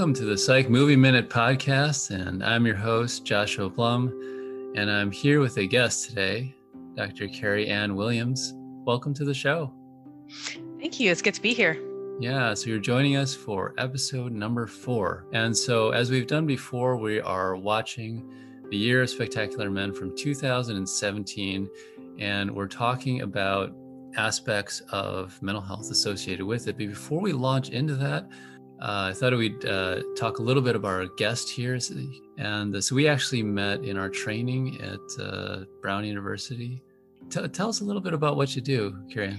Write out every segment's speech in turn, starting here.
Welcome to the Psych Movie Minute podcast, and I'm your host, Joshua Plum, and I'm here with a guest today, Dr. Kerry-Ann Williams. Welcome to the show. Thank you. It's good to be here. Yeah, so you're joining us for episode number four. And so, as we've done before, we are watching The Year of Spectacular Men from 2017, and we're talking about aspects of mental health associated with it. But before we launch into that, uh, I thought we'd uh, talk a little bit about our guest here. And uh, so we actually met in our training at uh, Brown University. T- tell us a little bit about what you do, Karen.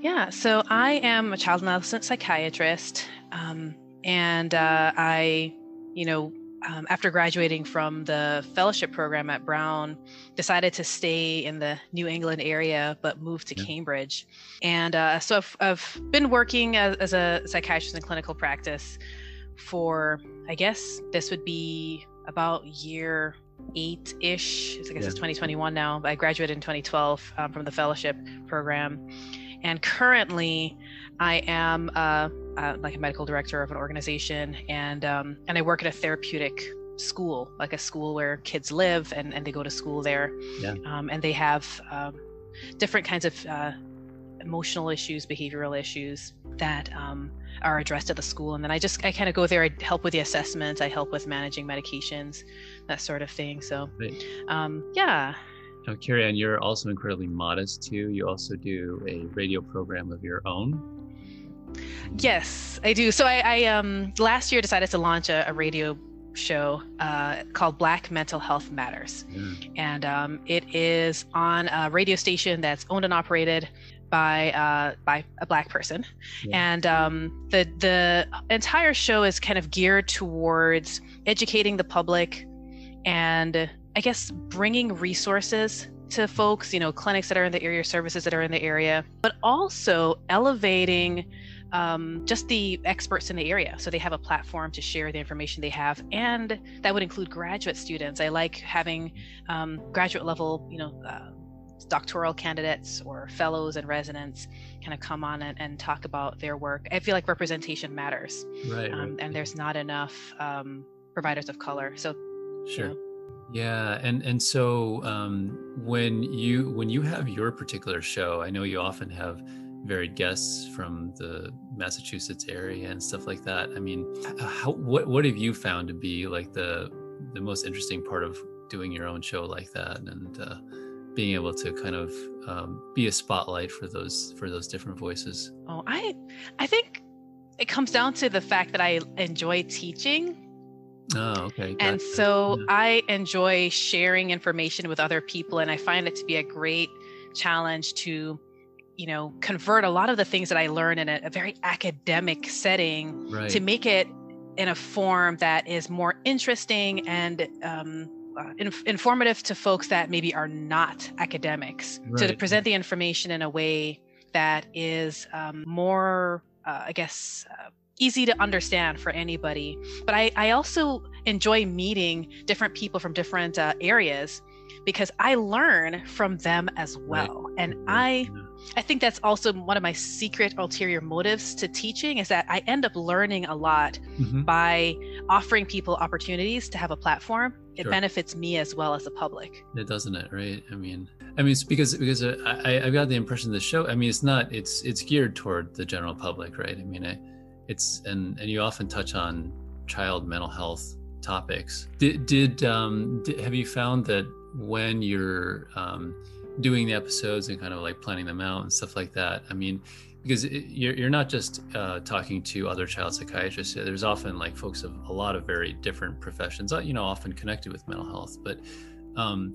Yeah, so I am a child and adolescent psychiatrist. Um, and uh, I, you know, um, after graduating from the fellowship program at Brown, decided to stay in the New England area, but moved to yeah. Cambridge. And uh, so I've, I've, been working as, as, a psychiatrist in clinical practice for, I guess this would be about year eight ish. I guess yeah. it's 2021 now. I graduated in 2012 um, from the fellowship program. And currently, I am uh, uh, like a medical director of an organization, and um, and I work at a therapeutic school, like a school where kids live and, and they go to school there. Yeah. Um, and they have um, different kinds of uh, emotional issues, behavioral issues that um, are addressed at the school. And then I just I kind of go there. I help with the assessment. I help with managing medications, that sort of thing. So, right. um, yeah. Now, Kerry-Ann, you're also incredibly modest too. You also do a radio program of your own. Yes, I do. So I, I um, last year decided to launch a, a radio show uh, called Black Mental Health Matters, mm. and um, it is on a radio station that's owned and operated by uh, by a black person, yeah. and um, the the entire show is kind of geared towards educating the public and I guess bringing resources to folks, you know, clinics that are in the area, services that are in the area, but also elevating um, just the experts in the area. So they have a platform to share the information they have, and that would include graduate students. I like having um, graduate level, you know, uh, doctoral candidates or fellows and residents kind of come on and, and, talk about their work. I feel like representation matters, right? Um, right. And there's not enough um, providers of color. So, sure. You know, yeah, and and so um, when you when you have your particular show, I know you often have varied guests from the Massachusetts area and stuff like that. I mean, how, what what have you found to be like the the most interesting part of doing your own show like that and uh, being able to kind of um, be a spotlight for those for those different voices? Oh, I I think it comes down to the fact that I enjoy teaching Oh, okay. Gotcha. And so yeah. I enjoy sharing information with other people, and I find it to be a great challenge to, you know, convert a lot of the things that I learn in a, a very academic setting right. to make it in a form that is more interesting and um, uh, inf- informative to folks that maybe are not academics. Right. So to present the information in a way that is um, more, uh, I guess, uh, easy to understand for anybody. But I, I also enjoy meeting different people from different uh, areas because I learn from them as well. Right. And I I think that's also one of my secret ulterior motives to teaching is that I end up learning a lot mm-hmm. by offering people opportunities to have a platform. It sure. benefits me as well as the public. It doesn't it, right? I mean, I mean, it's because because I I've got the impression the show. I mean, it's not it's it's geared toward the general public, right? I mean, I it's and and you often touch on child mental health topics. Did did, um, did have you found that when you're um, doing the episodes and kind of like planning them out and stuff like that? I mean, because it, you're you're not just uh, talking to other child psychiatrists. There's often like folks of a lot of very different professions. Uh, you know, often connected with mental health, but um,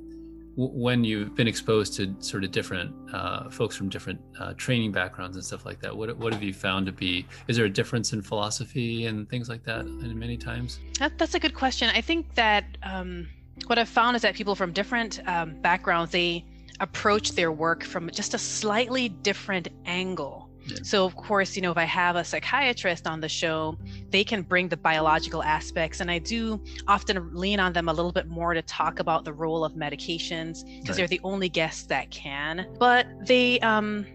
when you've been exposed to sort of different uh, folks from different uh, training backgrounds and stuff like that, what, what have you found to be? Is there a difference in philosophy and things like that? In many times, that, that's a good question. I think that um, what I've found is that people from different um, backgrounds they approach their work from just a slightly different angle so, of course, you know, if I have a psychiatrist on the show, they can bring the biological aspects. And I do often lean on them a little bit more to talk about the role of medications because right. they're the only guests that can. But they, um,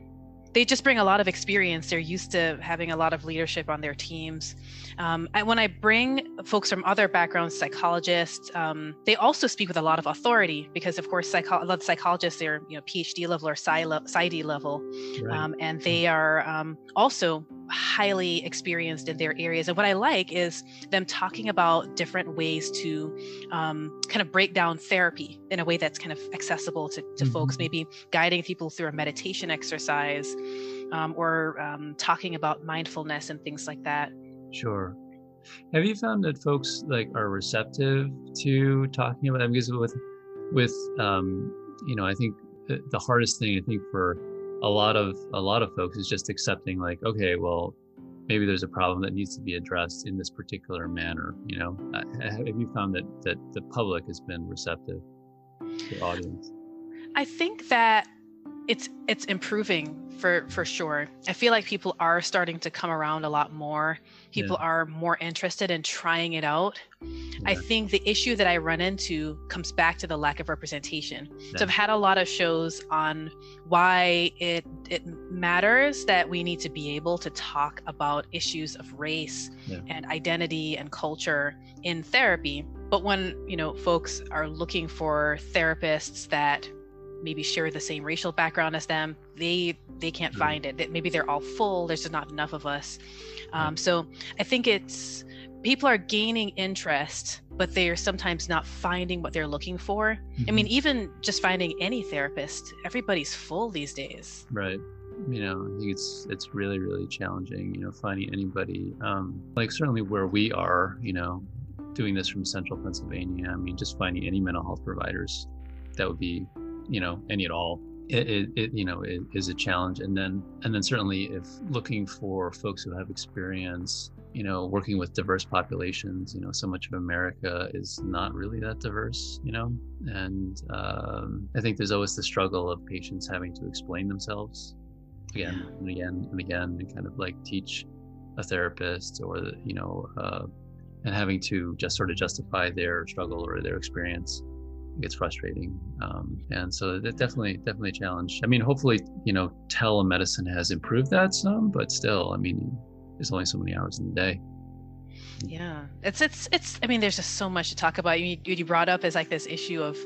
they just bring a lot of experience. They're used to having a lot of leadership on their teams. Um, I, when I bring folks from other backgrounds, psychologists, um, they also speak with a lot of authority because, of course, psycho- a lot of psychologists they're you know PhD level or PsyD level, right. um, and they are um, also highly experienced in their areas. And what I like is them talking about different ways to um, kind of break down therapy in a way that's kind of accessible to, to mm-hmm. folks. Maybe guiding people through a meditation exercise. Um, or talking about mindfulness and things like that. Sure. Have you found that folks like are receptive to talking about them? Because with, with, um, you know, I think the hardest thing I think for a lot of a lot of folks is just accepting like, okay, well, maybe there's a problem that needs to be addressed in this particular manner. You know, have you found that that the public has been receptive, to the audience? I think that it's it's improving for for sure. I feel like people are starting to come around a lot more. People yeah. are more interested in trying it out. Yeah. I think the issue that I run into comes back to the lack of representation. Yeah. So I've had a lot of shows on why it it matters that we need to be able to talk about issues of race and identity and culture in therapy. But when, you know, folks are looking for therapists that maybe share the same racial background as them. They they can't mm-hmm. find it. That maybe they're all full. There's just not enough of us. Um, so i think it's people are gaining interest but they are sometimes not finding what they're looking for. Mm-hmm. i mean mm-hmm. even just finding any therapist everybody's full these days. Right. You know i think it's it's really really challenging you know finding anybody um like certainly where we are you know doing this from central pennsylvania i mean just finding any mental health providers that would be you know any at all it, it, it, you know it is a challenge. And then and then certainly if looking for folks who have experience you know working with diverse populations you know so much of america is not really that diverse you know? And um, i think there's always the struggle of patients having to explain themselves again and again and again and kind of like teach a therapist or you know uh, and having to just sort of justify their struggle or their experience gets frustrating. Um, and so that definitely, definitely a challenge. I mean, hopefully, you know, telemedicine has improved that some, but still, I mean, there's only so many hours in the day. Yeah, it's it's it's. I mean, there's just so much to talk about. You you brought up is like this issue of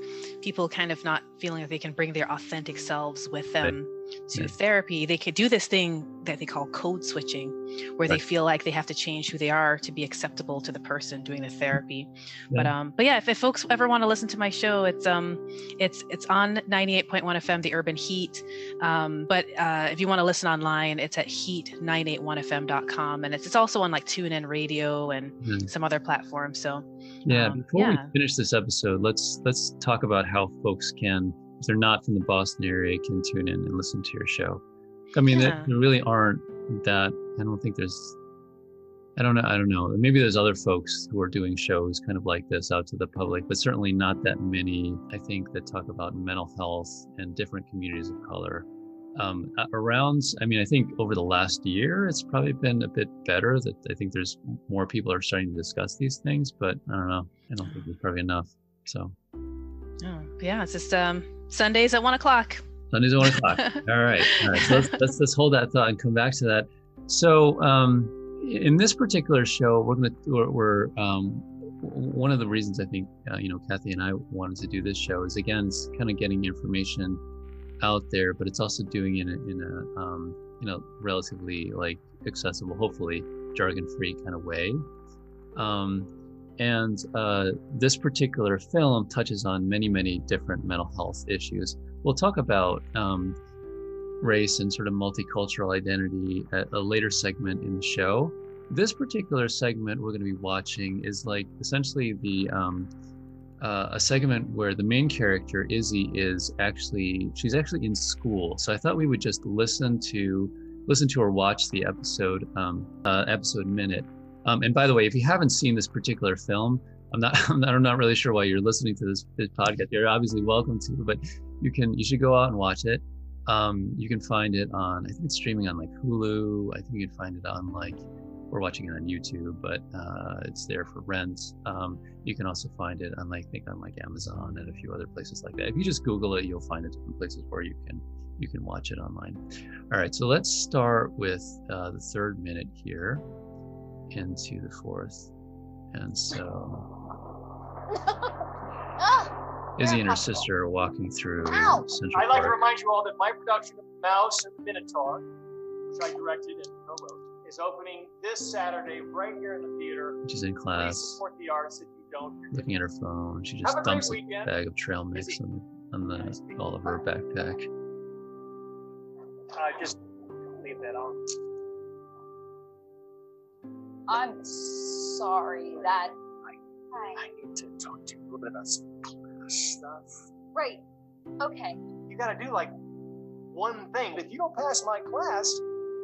people kind of not feeling that they can bring their authentic selves with them to yeah. therapy, they could do this thing that they call code switching, where right. they feel like they have to change who they are to be acceptable to the person doing the therapy. Yeah. But um, but yeah, if, if folks ever want to listen to my show, it's um, it's it's on 98.1 FM, the Urban Heat. Um, but uh, if you want to listen online, it's at heat981fm.com, and it's it's also on like TuneIn Radio and mm. some other platforms. So yeah, um, before yeah. we finish this episode, let's let's talk about how folks can if they're not from the Boston area, can tune in and listen to your show. I mean, yeah. there really aren't that. I don't think there's. I don't know. I don't know. Maybe there's other folks who are doing shows kind of like this out to the public, but certainly not that many. I think that talk about mental health and different communities of color. Um, around, I mean, I think over the last year, it's probably been a bit better. That I think there's more people are starting to discuss these things, but I don't know. I don't think there's probably enough. So. Yeah, it's just um, Sundays at one o'clock. Sundays at one o'clock. All right. All right. So let's, let's, let's hold that thought and come back to that. So um, in this particular show, we're going to, we're, we're um, one of the reasons I think, uh, you know, Kathy and I wanted to do this show is again, it's kind of getting information out there, but it's also doing it in a, in a um, you know, relatively like accessible, hopefully jargon free kind of way. Um, and uh, this particular film touches on many, many different mental health issues. We'll talk about um, race and sort of multicultural identity at a later segment in the show. This particular segment we're going to be watching is like essentially the um, uh, a segment where the main character Izzy is actually she's actually in school. So I thought we would just listen to listen to or watch the episode um, uh, episode minute um, and by the way, if you haven't seen this particular film, I'm not, I'm not, I'm not really sure why you're listening to this, this podcast. You're obviously welcome to, but you can, you should go out and watch it. Um, you can find it on, I think it's streaming on like Hulu. I think you can find it on like we're watching it on YouTube, but uh, it's there for rent. Um, you can also find it on, like, I think on like Amazon and a few other places like that. If you just Google it, you'll find it different places where you can you can watch it online. All right, so let's start with uh, the third minute here into the fourth, and so. Izzy and her sister are walking through Ow. Central I'd like to remind you all that my production of Mouse and the Minotaur, which I directed and co-wrote, is opening this Saturday right here in the theater. She's in Please class, support the arts if you don't. looking at her phone. She just a great dumps a weekend. bag of trail mix on, on the all of her backpack. Uh, just leave that on. I'm sorry that. Hi. I need to talk to you a little bit about some class stuff. Right. Okay. You gotta do like one thing. If you don't pass my class,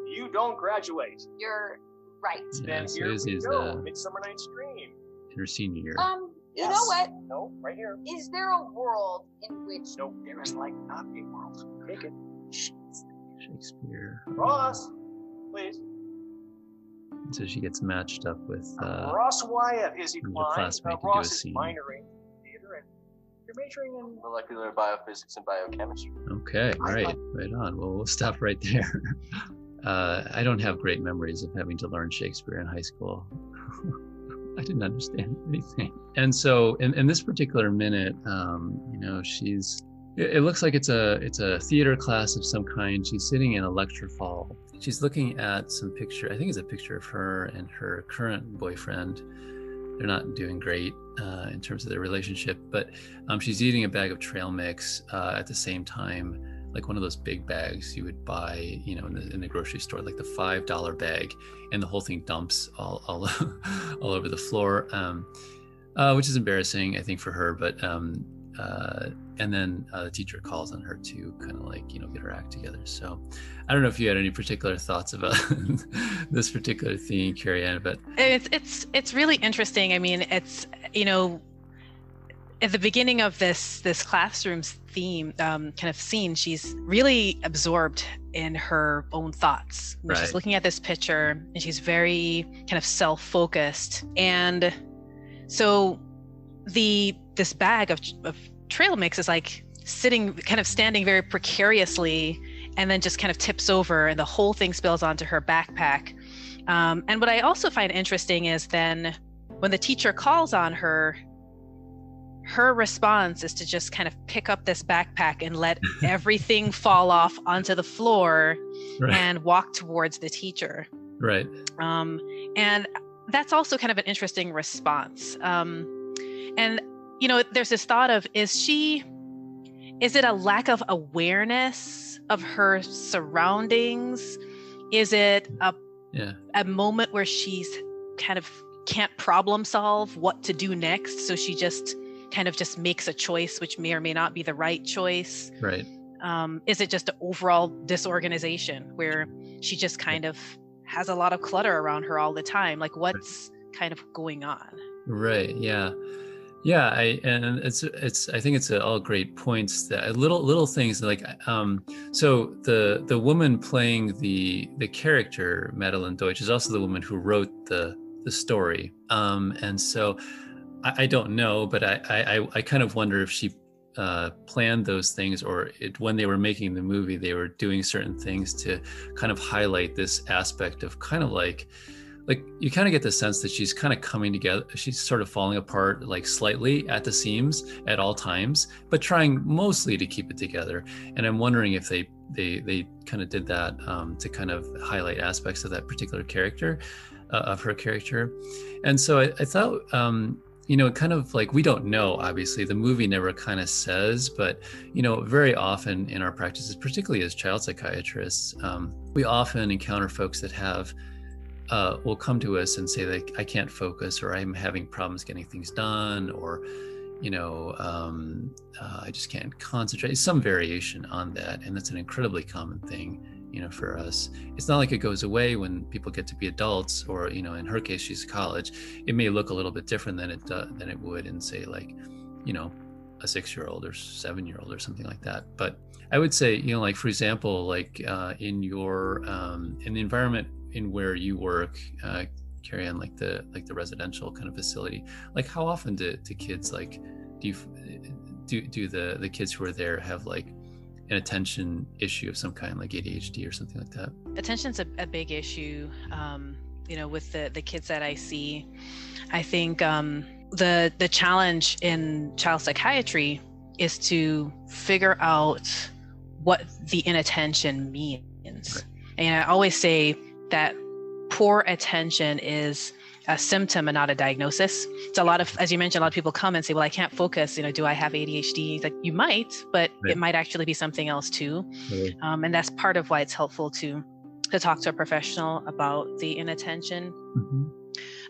you don't graduate. You're right. Yeah, then so here we Izzy's go. uh, Midsummer Night's Dream. in her senior year. Um, you know what? No, right here. Is there a world in which No, there is like not a world. Take it. Shakespeare. Ross, please. So she gets matched up with uh, Ross Wyatt, Izzy your classmate Uh, to do a Ross is minoring in theater and you're majoring in molecular biophysics and biochemistry. Okay, right, right on. Well, we'll stop right there. Uh, I don't have great memories of having to learn Shakespeare in high school. I didn't understand anything. And so, in, in this particular minute, um, you know, she's. It, it looks like it's a it's a theater class of some kind. She's sitting in a lecture hall. She's looking at some picture. I think it's a picture of her and her current boyfriend. They're not doing great uh, in terms of their relationship, but um, she's eating a bag of trail mix uh, at the same time like one of those big bags you would buy, you know, in the, in the grocery store, like the five dollar bag, and the whole thing dumps all all, all over the floor, um, uh, which is embarrassing, I think, for her. But um, uh, and then uh, the teacher calls on her to kind of like you know get her act together. So I don't know if you had any particular thoughts about this particular theme, Kerry-Ann, but it's it's it's really interesting. I mean it's you know at the beginning of this this classroom's theme um, kind of scene she's really absorbed in her own thoughts know, she's looking at this picture and she's very kind of self-focused. And so the this bag of, of trail mix is like sitting kind of standing very precariously and then just kind of tips over and the whole thing spills onto her backpack um, and what I also find interesting is then when the teacher calls on her, her response is to just kind of pick up this backpack and let everything fall off onto the floor right, and walk towards the teacher. right, Um, and that's also kind of an interesting response. Um, and, you know, there's this thought of is she, is it a lack of awareness of her surroundings? Is it a yeah, a moment where she's kind of can't problem solve what to do next so she just kind of just makes a choice which may or may not be the right choice right. um, is it just an overall disorganization where she just kind of has a lot of clutter around her all the time like what's kind of going on Right. Yeah. Yeah. I and it's it's I think it's all great points that little little things like um so the the woman playing the the character Madelyn Deutch is also the woman who wrote the the story. Um and so I, I don't know, but I, I I- I kind of wonder if she uh, planned those things or it, when they were making the movie they were doing certain things to kind of highlight this aspect of kind of like like you kind of get the sense that she's kind of coming together she's sort of falling apart like slightly at the seams at all times but trying mostly to keep it together. And i'm wondering if they they they kind of did that um, to kind of highlight aspects of that particular character uh, of her character. And so i, I thought um, you know kind of like we don't know obviously. The movie never kind of says but you know very often in our practices particularly as child psychiatrists um, we often encounter folks that have uh, will come to us and say like I can't focus or I'm having problems getting things done or you know um, uh, I just can't concentrate. Some variation on that, and that's an incredibly common thing, you know, for us. It's not like it goes away when people get to be adults, or you know, in her case, she's college. It may look a little bit different than it do, than it would in say like, you know, a six-year-old or seven-year-old or something like that. But I would say, you know, like for example, like uh, in your um, in the environment in where you work, uh, Kerry-Ann like the like the residential kind of facility like how often do, do kids like do you do do the the kids who are there have like an attention issue of some kind like adhd or something like that attention's a, a big issue um, you know with the the kids that i see i think um, the the challenge in child psychiatry is to figure out what the inattention means and i always say that poor attention is a symptom and not a diagnosis. So a lot of, as you mentioned, a lot of people come and say, "Well, I can't focus. You know, do I have ADHD?" Like you might, but right. it might actually be something else too. Right. Um, and that's part of why it's helpful to to talk to a professional about the inattention. Mm-hmm.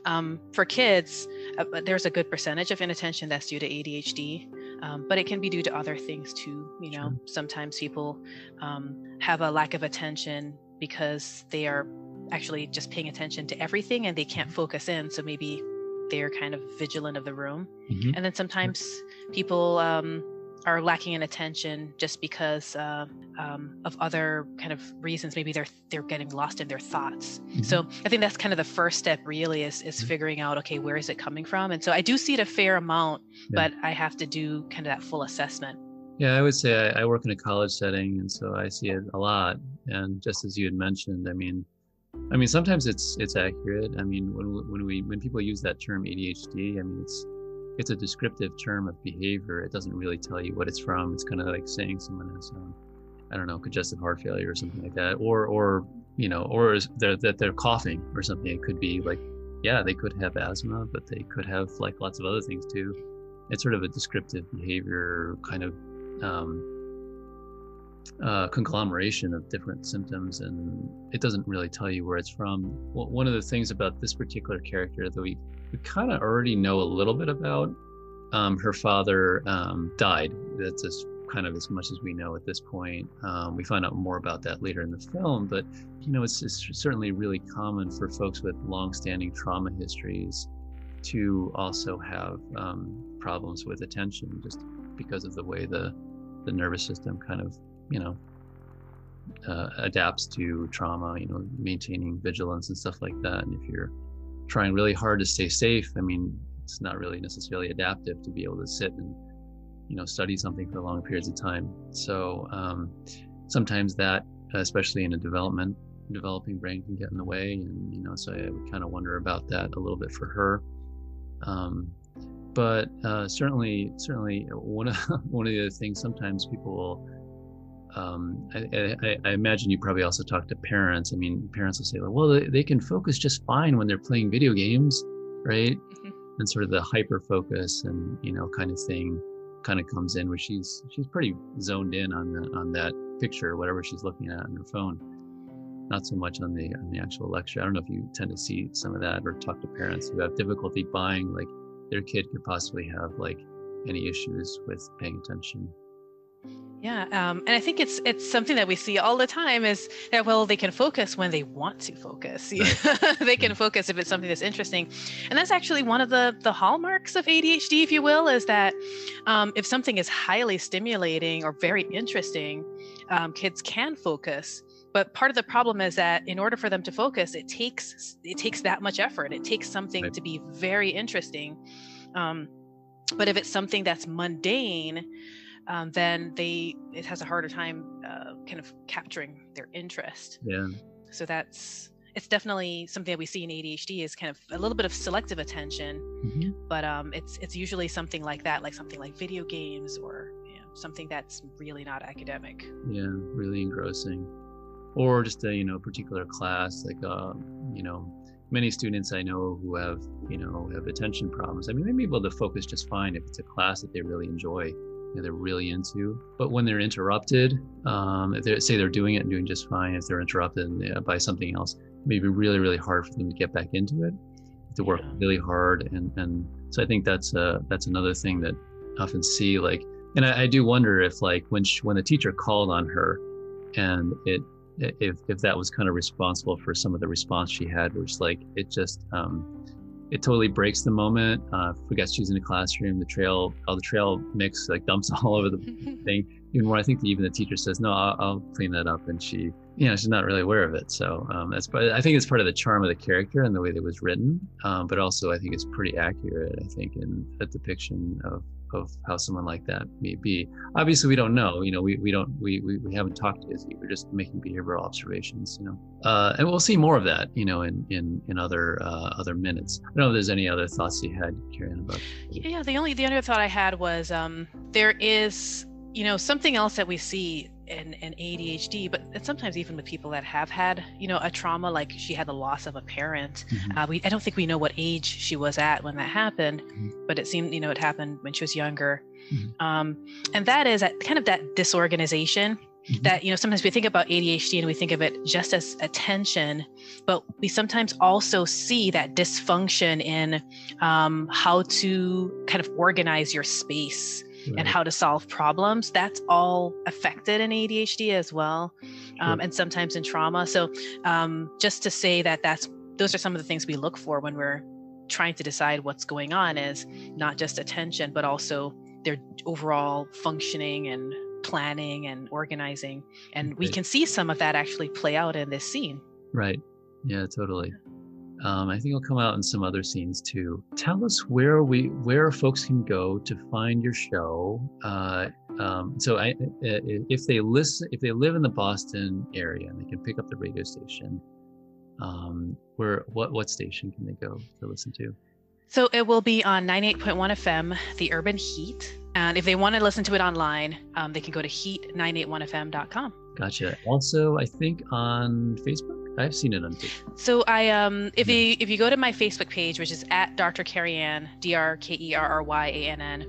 Um, for kids, uh, there's a good percentage of inattention that's due to ADHD, um, but it can be due to other things too. You know, sure. sometimes people um, have a lack of attention because they are actually just paying attention to everything and they can't focus in. So maybe they're kind of vigilant of the room. Mm-hmm. And then sometimes people um, are lacking in attention just because uh, um, of other kind of reasons. Maybe they're they're getting lost in their thoughts. Mm-hmm. So I think that's kind of the first step. Really, is is mm-hmm. figuring out okay, where is it coming from? And so I do see it a fair amount, yeah. but I have to do kind of that full assessment. Yeah, I would say I, I work in a college setting, and so I see it a lot. And just as you had mentioned, I mean, I mean, sometimes it's it's accurate. I mean, when when we when people use that term ADHD, I mean, it's it's a descriptive term of behavior. It doesn't really tell you what it's from. It's kind of like saying someone has, um, I don't know, congestive heart failure or something like that, or or you know, or they're, that they're coughing or something. It could be like, yeah, they could have asthma, but they could have like lots of other things too. It's sort of a descriptive behavior kind of um, uh, conglomeration of different symptoms, and it doesn't really tell you where it's from. Well, one of the things about this particular character that we, we kind of already know a little bit about, um, her father um, died. That's as kind of as much as we know at this point. Um, we find out more about that later in the film, but you know, it's, it's certainly really common for folks with long-standing trauma histories to also have um, problems with attention, just because of the way the the nervous system kind of you know uh, adapts to trauma you know maintaining vigilance and stuff like that and if you're trying really hard to stay safe i mean it's not really necessarily adaptive to be able to sit and you know study something for long periods of time. So um, sometimes that especially in a development developing brain can get in the way and you know so i would kind of wonder about that a little bit for her. Um, but uh, certainly certainly one of one of the other things sometimes people will um, I, I, I, imagine you probably also talk to parents. I mean, parents will say, like, well, they, they can focus just fine when they're playing video games, right? Mm-hmm. And sort of the hyper focus and you know kind of thing kind of comes in where she's she's pretty zoned in on the on that picture, or whatever she's looking at on her phone. Not so much on the on the actual lecture. I don't know if you tend to see some of that or talk to parents who have difficulty buying like their kid could possibly have like any issues with paying attention. Yeah, um, and I think it's it's something that we see all the time is that well they can focus when they want to focus. Right. they can focus if it's something that's interesting, and that's actually one of the the hallmarks of ADHD, if you will, is that um, if something is highly stimulating or very interesting, um, kids can focus. But part of the problem is that in order for them to focus, it takes it takes that much effort. It takes something right. to be very interesting. Um, but if it's something that's mundane um, then they it has a harder time uh, kind of capturing their interest. Yeah. So that's it's definitely something that we see in ADHD is kind of a little bit of selective attention, mm-hmm. but um, it's it's usually something like that, like something like video games or you know, something that's really not academic. Yeah, really engrossing, or just a you know particular class like uh, you know many students I know who have you know have attention problems. I mean, they may be able to focus just fine if it's a class that they really enjoy they're really into. But when they're interrupted, um, if they say they're doing it and doing just fine, if they're interrupted by something else, it may be really, really hard for them to get back into it, to work yeah. really hard. And, and so I think that's uh, that's another thing that I often see like, and I, I do wonder if like when she, when the teacher called on her and it, if, if that was kind of responsible for some of the response she had, which like, it just, um, it totally breaks the moment. Uh, forgets she's in a classroom. The trail, all the trail mix like dumps all over the thing. Even more, I think even the teacher says, "No, I'll, I'll, clean that up," and she you know she's not really aware of it so um, that's but i think it's part of the charm of the character and the way that it was written um, but also i think it's pretty accurate i think in a depiction of of how someone like that may be. Obviously we don't know you know we, we don't we, we, we haven't talked to izzy. We're just making behavioral observations you know. Uh, and we'll see more of that you know in in in other uh, other minutes. I don't know if there's any other thoughts you had karen about yeah the only the other thought i had was um there is you know something else that we see in, in ADHD, but sometimes even with people that have had, you know, a trauma, like she had the loss of a parent. Mhm. Uh, we, I don't think we know what age she was at when that happened, Mhm. but it seemed, you know, it happened when she was younger. Mhm. Um, and that is that kind of that disorganization Mhm. that, you know, sometimes we think about ADHD and we think of it just as attention, but we sometimes also see that dysfunction in um, how to kind of organize your space and how to solve problems that's all affected in adhd as well um, Sure. and sometimes in trauma so um, just to say that that's those are some of the things we look for when we're trying to decide what's going on is not just attention but also their overall functioning and planning and organizing and we can see some of that actually play out in this scene Right. Yeah, totally. Um, I think it'll come out in some other scenes too. Tell us where we where folks can go to find your show. Uh, um, so I, if they listen, if they live in the Boston area and they can pick up the radio station, um, where what what station can they go to listen to? So it will be on 98.1 FM, the Urban Heat. And if they want to listen to it online, um, they can go to heat981fm.com. Gotcha. Also, I think on Facebook. I've seen it on Facebook. So I um if Yeah. you if you go to my Facebook page, which is at Dr. Kerry-Ann, D R K E R R Y A N N,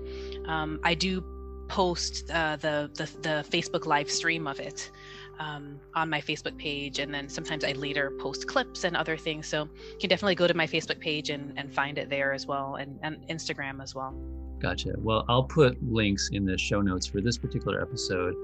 um, I do post uh, the, the the Facebook live stream of it um, on my Facebook page, and then sometimes I later post clips and other things. So you can definitely go to my Facebook page and, and find it there as well, and, and Instagram as well. Gotcha. Well, I'll put links in the show notes for this particular episode,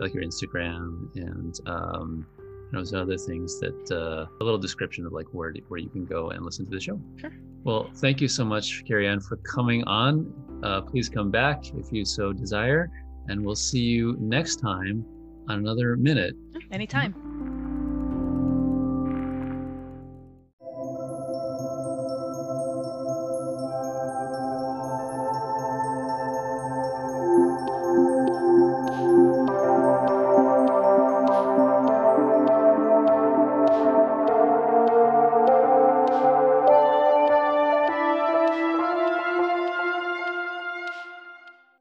like your Instagram and um, those other things that uh, a little description of like where where you can go and listen to the show. Sure. Well, thank you so much, Kerry-Ann, for coming on. Uh, please come back if you so desire, and we'll see you next time on another minute Anytime.